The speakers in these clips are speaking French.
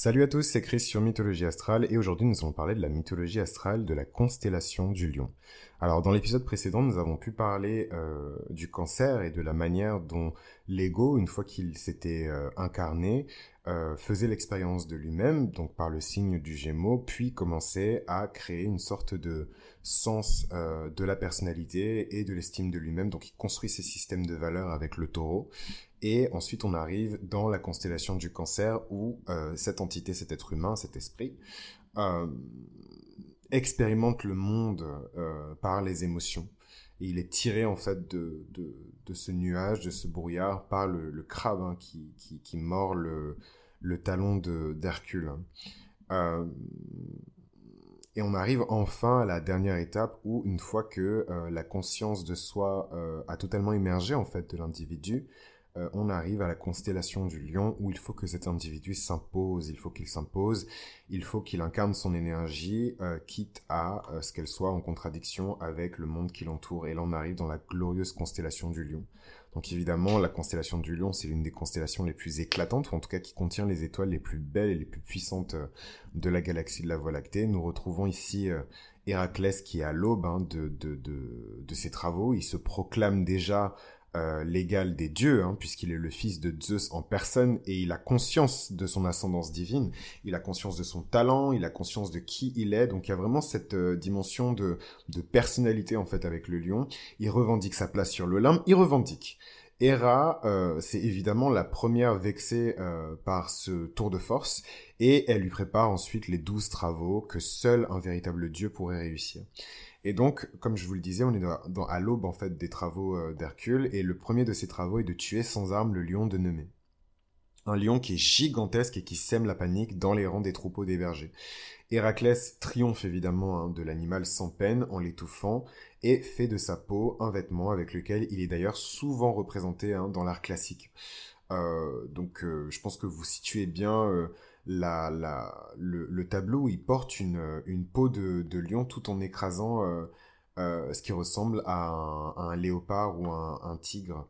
Salut à tous, c'est Chris sur Mythologie Astrale et aujourd'hui nous allons parler de la mythologie astrale de la constellation du lion. Alors dans l'épisode précédent nous avons pu parler euh, du cancer et de la manière dont l'ego, une fois qu'il s'était euh, incarné, euh, faisait l'expérience de lui-même, donc par le signe du Gémeaux, puis commençait à créer une sorte de sens de la personnalité et de l'estime de lui-même, donc il construit ses systèmes de valeurs avec le taureau. Et ensuite, on arrive dans la constellation du cancer où euh, cette entité, cet être humain, cet esprit, euh, expérimente le monde euh, par les émotions. Et il est tiré en fait de, de, ce nuage, de ce brouillard par le, crabe hein, qui, qui, mord le, le talon d'Hercule. Euh, et on arrive enfin à la dernière étape où, une fois que la conscience de soi a totalement émergé en fait de l'individu, euh, on arrive à la constellation du lion où il faut que cet individu s'impose, il faut qu'il s'impose, il faut qu'il incarne son énergie, euh, quitte à euh, ce qu'elle soit en contradiction avec le monde qui l'entoure. Et là, on arrive dans la glorieuse constellation du lion. Donc évidemment, la constellation du lion, c'est l'une des constellations les plus éclatantes, ou en tout cas qui contient les étoiles les plus belles et les plus puissantes de la galaxie de la Voie lactée. Nous retrouvons ici Héraclès qui est à l'aube hein, de, de, ses travaux. Il se proclame déjà euh, l'égal des dieux, hein, puisqu'il est le fils de Zeus en personne, et il a conscience de son ascendance divine, il a conscience de son talent, il a conscience de qui il est, donc il y a vraiment cette euh, dimension de, de personnalité en fait avec le lion. Il revendique sa place sur l'Olympe, il revendique. Hera, euh, c'est évidemment la première vexée euh, par ce tour de force, et elle lui prépare ensuite les douze travaux que seul un véritable dieu pourrait réussir. Et donc, comme je vous le disais, on est dans, à l'aube en fait des travaux euh, d'Hercule, et le premier de ces travaux est de tuer sans armes le lion de Nemée. Un lion qui est gigantesque et qui sème la panique dans les rangs des troupeaux des bergers. Héraclès triomphe évidemment hein, de l'animal sans peine en l'étouffant et fait de sa peau un vêtement avec lequel il est d'ailleurs souvent représenté hein, dans l'art classique. Euh, donc euh, je pense que vous situez bien euh, le, le, tableau où il porte une, peau de, lion tout en écrasant ce qui ressemble à un, léopard ou un, tigre.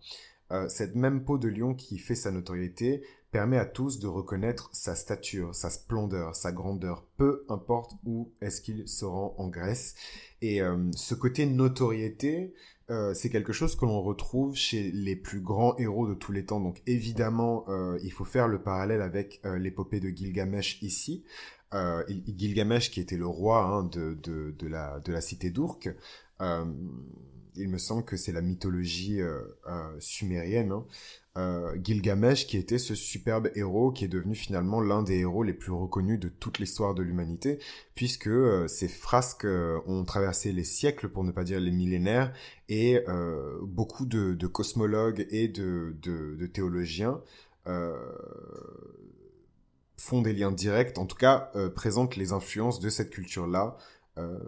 Cette même peau de lion qui fait sa notoriété permet à tous de reconnaître sa stature, sa splendeur, sa grandeur, peu importe où est-ce qu'il se rend en Grèce. Et euh, ce côté notoriété, euh, c'est quelque chose que l'on retrouve chez les plus grands héros de tous les temps. Donc évidemment, euh, il faut faire le parallèle avec l'épopée de Gilgamesh ici. Gilgamesh qui était le roi hein, de la cité d'Urk. il me semble que c'est la mythologie sumérienne. Hein. Euh, Gilgamesh qui était ce superbe héros qui est devenu finalement l'un des héros les plus reconnus de toute l'histoire de l'humanité puisque euh, ces frasques euh, ont traversé les siècles pour ne pas dire les millénaires et beaucoup de, cosmologues et de, théologiens font des liens directs, en tout cas présentent les influences de cette culture-là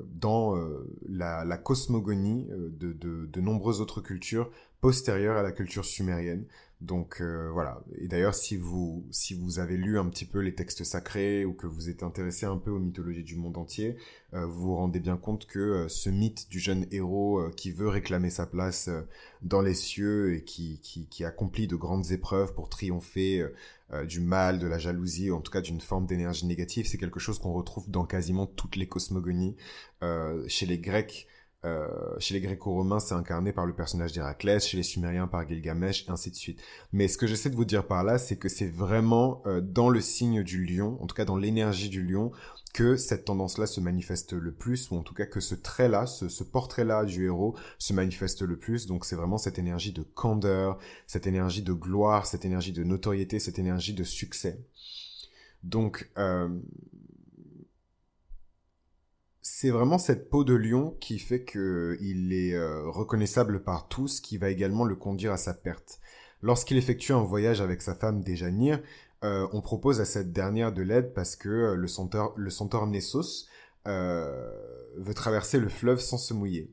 dans la, cosmogonie de, nombreuses autres cultures postérieures à la culture sumérienne. Donc euh, voilà. Et d'ailleurs, si vous si vous avez lu un petit peu les textes sacrés ou que vous êtes intéressé un peu aux mythologies du monde entier, euh, vous vous rendez bien compte que euh, ce mythe du jeune héros qui veut réclamer sa place dans les cieux et qui, qui, qui accomplit de grandes épreuves pour triompher du mal, de la jalousie, ou en tout cas d'une forme d'énergie négative, c'est quelque chose qu'on retrouve dans quasiment toutes les cosmogonies. chez les Grecs, euh, chez les Gréco-Romains, c'est incarné par le personnage d'Héraclès, chez les Sumériens par Gilgamesh, et ainsi de suite. Mais ce que j'essaie de vous dire par là, c'est que c'est vraiment euh, dans le signe du lion, en tout cas dans l'énergie du lion, que cette tendance-là se manifeste le plus, ou en tout cas que ce trait-là, ce, portrait-là du héros se manifeste le plus. Donc c'est vraiment cette énergie de candeur, cette énergie de gloire, cette énergie de notoriété, cette énergie de succès. Donc euh, c'est vraiment cette peau de lion qui fait qu'il est euh, reconnaissable par tous, qui va également le conduire à sa perte. Lorsqu'il effectue un voyage avec sa femme Déjanir, euh, on propose à cette dernière de l'aide parce que euh, le centaure, le Nessos veut traverser le fleuve sans se mouiller.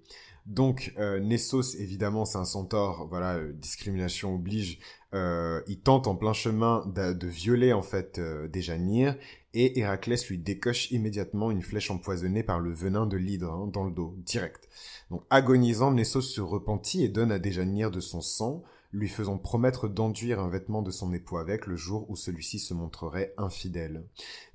Donc euh, Nessos, évidemment, c'est un centaure, voilà, euh, discrimination oblige. Euh, il tente en plein chemin de, violer en fait euh, Déjanir et Héraclès lui décoche immédiatement une flèche empoisonnée par le venin de l'hydre hein, dans le dos, direct. Donc agonisant, Nessos se repentit et donne à Déjanir de son sang, lui faisant promettre d'enduire un vêtement de son époux avec le jour où celui-ci se montrerait infidèle.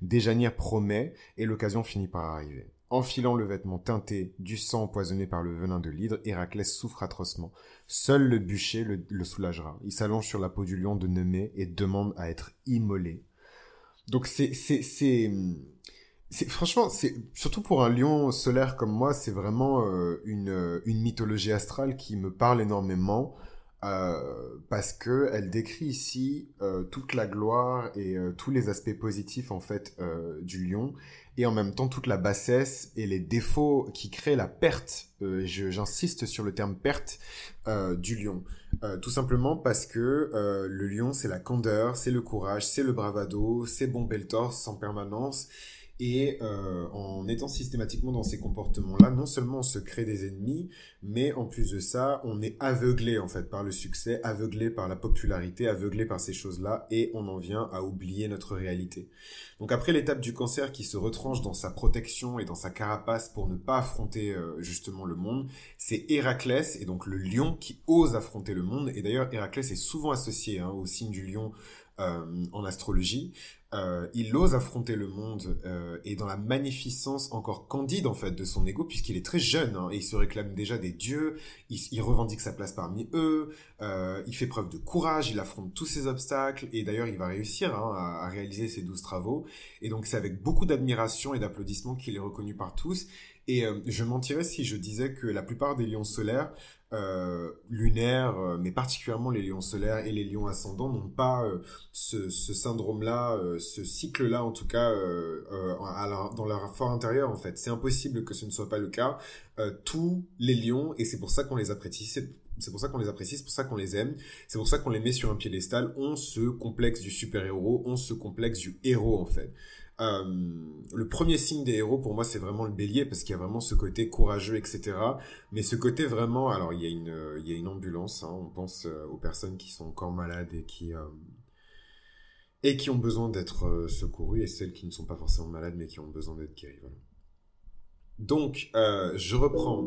Déjanire promet, et l'occasion finit par arriver. Enfilant le vêtement teinté du sang empoisonné par le venin de l'hydre, Héraclès souffre atrocement. Seul le bûcher le, soulagera. Il s'allonge sur la peau du lion de Nemée et demande à être immolé. Donc c'est franchement surtout pour un lion solaire comme moi, c'est vraiment euh, une une mythologie astrale qui me parle énormément. Euh, parce que elle décrit ici euh, toute la gloire et euh, tous les aspects positifs en fait du lion et en même temps toute la bassesse et les défauts qui créent la perte. J'insiste sur le terme perte du lion, tout simplement parce que le lion c'est la candeur, c'est le courage, c'est le bravado, c'est bomber le torse en permanence et euh, en étant systématiquement dans ces comportements-là, non seulement on se crée des ennemis, mais en plus de ça, on est aveuglé en fait par le succès, aveuglé par la popularité, aveuglé par ces choses-là, et on en vient à oublier notre réalité. Donc après l'étape du cancer qui se retranche dans sa protection et dans sa carapace pour ne pas affronter euh, justement le monde, c'est Héraclès, et donc le lion qui ose affronter le monde. Et d'ailleurs, Héraclès est souvent associé hein, au signe du lion en astrologie. Euh, il ose affronter le monde euh, et dans la magnificence encore candide en fait de son ego puisqu'il est très jeune hein, et il se réclame déjà des dieux, il, revendique sa place parmi eux, il fait preuve de courage, il affronte tous ces obstacles et d'ailleurs il va réussir hein, à, à, réaliser ses douze travaux et donc c'est avec beaucoup d'admiration et d'applaudissements qu'il est reconnu par tous et je mentirais si je disais que la plupart des lions solaires euh, lunaires, euh, mais particulièrement les lions solaires et les lions ascendants n'ont pas euh, ce, syndrome-là, euh, ce cycle-là en tout cas dans leur fort intérieur en fait. C'est impossible que ce ne soit pas le cas. tous les lions, et c'est pour ça qu'on les apprécie, c'est pour ça qu'on les apprécie, c'est pour ça qu'on les aime, c'est pour ça qu'on les met sur un piédestal, ont ce complexe du super-héros, ont ce complexe du héros en fait. Euh, le premier signe des héros pour moi c'est vraiment le bélier parce qu'il y a vraiment ce côté courageux etc mais ce côté vraiment alors il y a une il y a une ambulance hein, on pense euh, aux personnes qui sont encore malades et qui euh, et qui ont besoin d'être secourues et celles qui ne sont pas forcément malades mais qui ont besoin d'être guéries voilà. donc je reprends.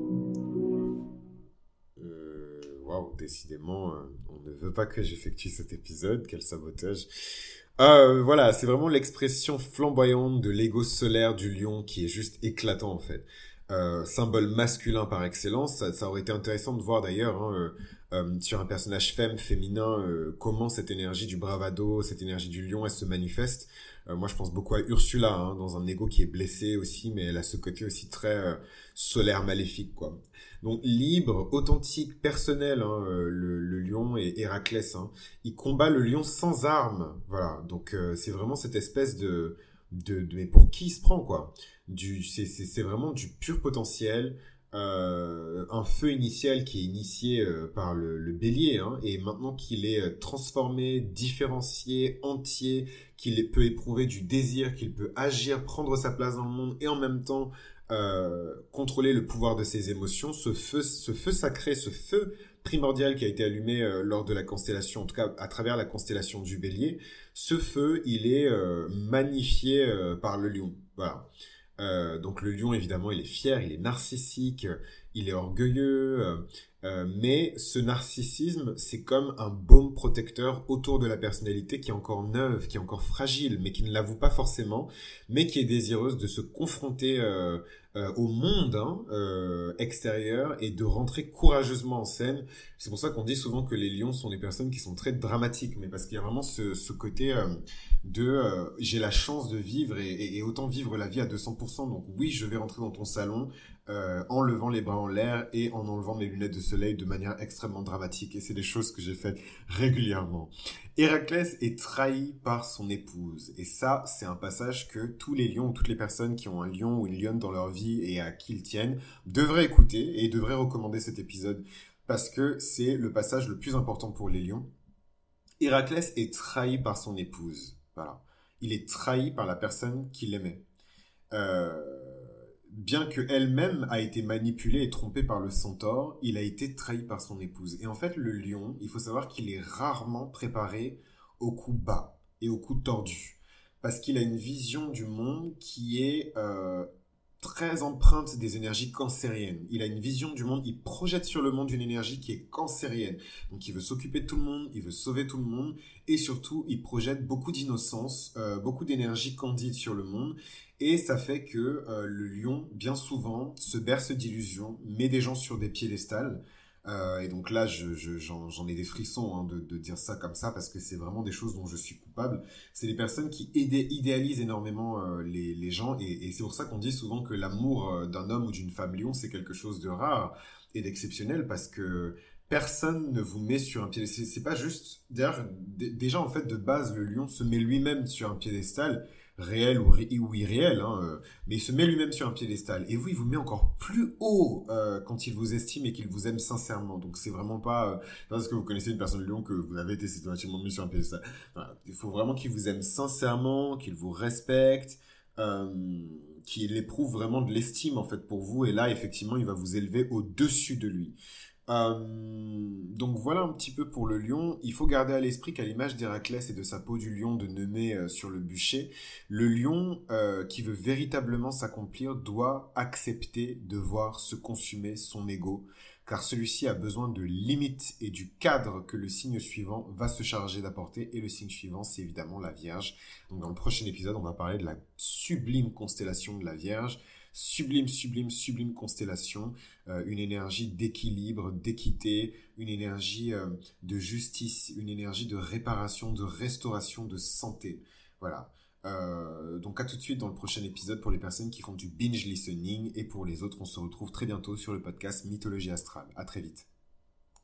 Waouh décidément on ne veut pas que j'effectue cet épisode quel sabotage euh, voilà, c'est vraiment l'expression flamboyante de l'ego solaire du lion qui est juste éclatant en fait. Euh, symbole masculin par excellence, ça, aurait été intéressant de voir d'ailleurs hein, euh, euh, sur un personnage femme, féminin, comment cette énergie du bravado, cette énergie du lion, elle se manifeste. moi, je pense beaucoup à Ursula, hein, dans un ego qui est blessé aussi, mais elle a ce côté aussi très solaire maléfique, quoi. Donc libre, authentique, personnel, hein, euh, le, lion et Héraclès. Hein. Il combat le lion sans armes. Voilà. Donc euh, c'est vraiment cette espèce de, de, mais pour qui il se prend quoi? Du c'est vraiment du pur potentiel. Euh, un feu initial qui est initié par le, bélier hein, et maintenant qu'il est transformé, différencié, entier, qu'il peut éprouver du désir, qu'il peut agir, prendre sa place dans le monde et en même temps euh, contrôler le pouvoir de ses émotions, ce feu, ce feu sacré, ce feu primordial qui a été allumé euh, lors de la constellation, en tout cas à travers la constellation du Bélier, ce feu, il est euh, magnifié par le lion. Donc le lion, évidemment, il est fier, il est narcissique, il est orgueilleux, mais ce narcissisme, c'est comme un baume protecteur autour de la personnalité qui est encore neuve, qui est encore fragile, mais qui ne l'avoue pas forcément, mais qui est désireuse de se confronter euh, au monde hein, euh, extérieur et de rentrer courageusement en scène. C'est pour ça qu'on dit souvent que les lions sont des personnes qui sont très dramatiques, mais parce qu'il y a vraiment ce, côté euh, de j'ai la chance de vivre et, et, autant vivre la vie à 200%. Donc oui, je vais rentrer dans ton salon en levant les bras en l'air et en enlevant mes lunettes de soleil de manière extrêmement dramatique. Et c'est des choses que j'ai faites régulièrement. Héraclès est trahi par son épouse. Et ça, c'est un passage que tous les lions, toutes les personnes qui ont un lion ou une lionne dans leur vie et à qui ils tiennent, devraient écouter et devraient recommander cet épisode parce que c'est le passage le plus important pour les lions. Héraclès est trahi par son épouse. Voilà. Il est trahi par la personne qu'il aimait. Euh, bien que elle-même a été manipulée et trompée par le centaure, il a été trahi par son épouse. Et en fait, le lion, il faut savoir qu'il est rarement préparé au coup bas et au coup tordu. Parce qu'il a une vision du monde qui est euh, très empreinte des énergies cancériennes. Il a une vision du monde, il projette sur le monde une énergie qui est cancérienne. Donc il veut s'occuper de tout le monde, il veut sauver tout le monde, et surtout il projette beaucoup d'innocence, euh, beaucoup d'énergie candide sur le monde. Et ça fait que euh, le lion, bien souvent, se berce d'illusions, met des gens sur des piédestals, euh, et donc là, j'en ai des frissons hein, de, dire ça comme ça parce que c'est vraiment des choses dont je suis coupable. C'est des personnes qui idéalisent énormément euh, les, gens et, c'est pour ça qu'on dit souvent que l'amour euh, d'un homme ou d'une femme lion, c'est quelque chose de rare et d'exceptionnel parce que personne ne vous met sur un piédestal. C'est pas juste. D'ailleurs, déjà en fait de base, le lion se met lui-même sur un piédestal réel ou, irréel, hein, euh, mais il se met lui-même sur un piédestal. Et vous, il vous met encore plus haut euh, quand il vous estime et qu'il vous aime sincèrement. Donc c'est vraiment pas euh, parce que vous connaissez une personne de Lyon que vous avez été systématiquement mis sur un piédestal. il faut vraiment qu'il vous aime sincèrement, qu'il vous respecte. qu'il éprouve vraiment de l'estime en fait pour vous et là effectivement il va vous élever au-dessus de lui. Euh, donc voilà un petit peu pour le lion. Il faut garder à l'esprit qu'à l'image d'Héraclès et de sa peau du lion de Nemée euh, sur le bûcher, le lion euh, qui veut véritablement s'accomplir doit accepter de voir se consumer son ego, car celui-ci a besoin de limites et du cadre que le signe suivant va se charger d'apporter. Et le signe suivant, c'est évidemment la Vierge. Donc dans le prochain épisode, on va parler de la sublime constellation de la Vierge sublime, sublime, sublime constellation, euh, une énergie d'équilibre, d'équité, une énergie euh, de justice, une énergie de réparation, de restauration, de santé. Voilà. Euh, donc à tout de suite dans le prochain épisode pour les personnes qui font du binge listening et pour les autres, on se retrouve très bientôt sur le podcast Mythologie astrale. À très vite.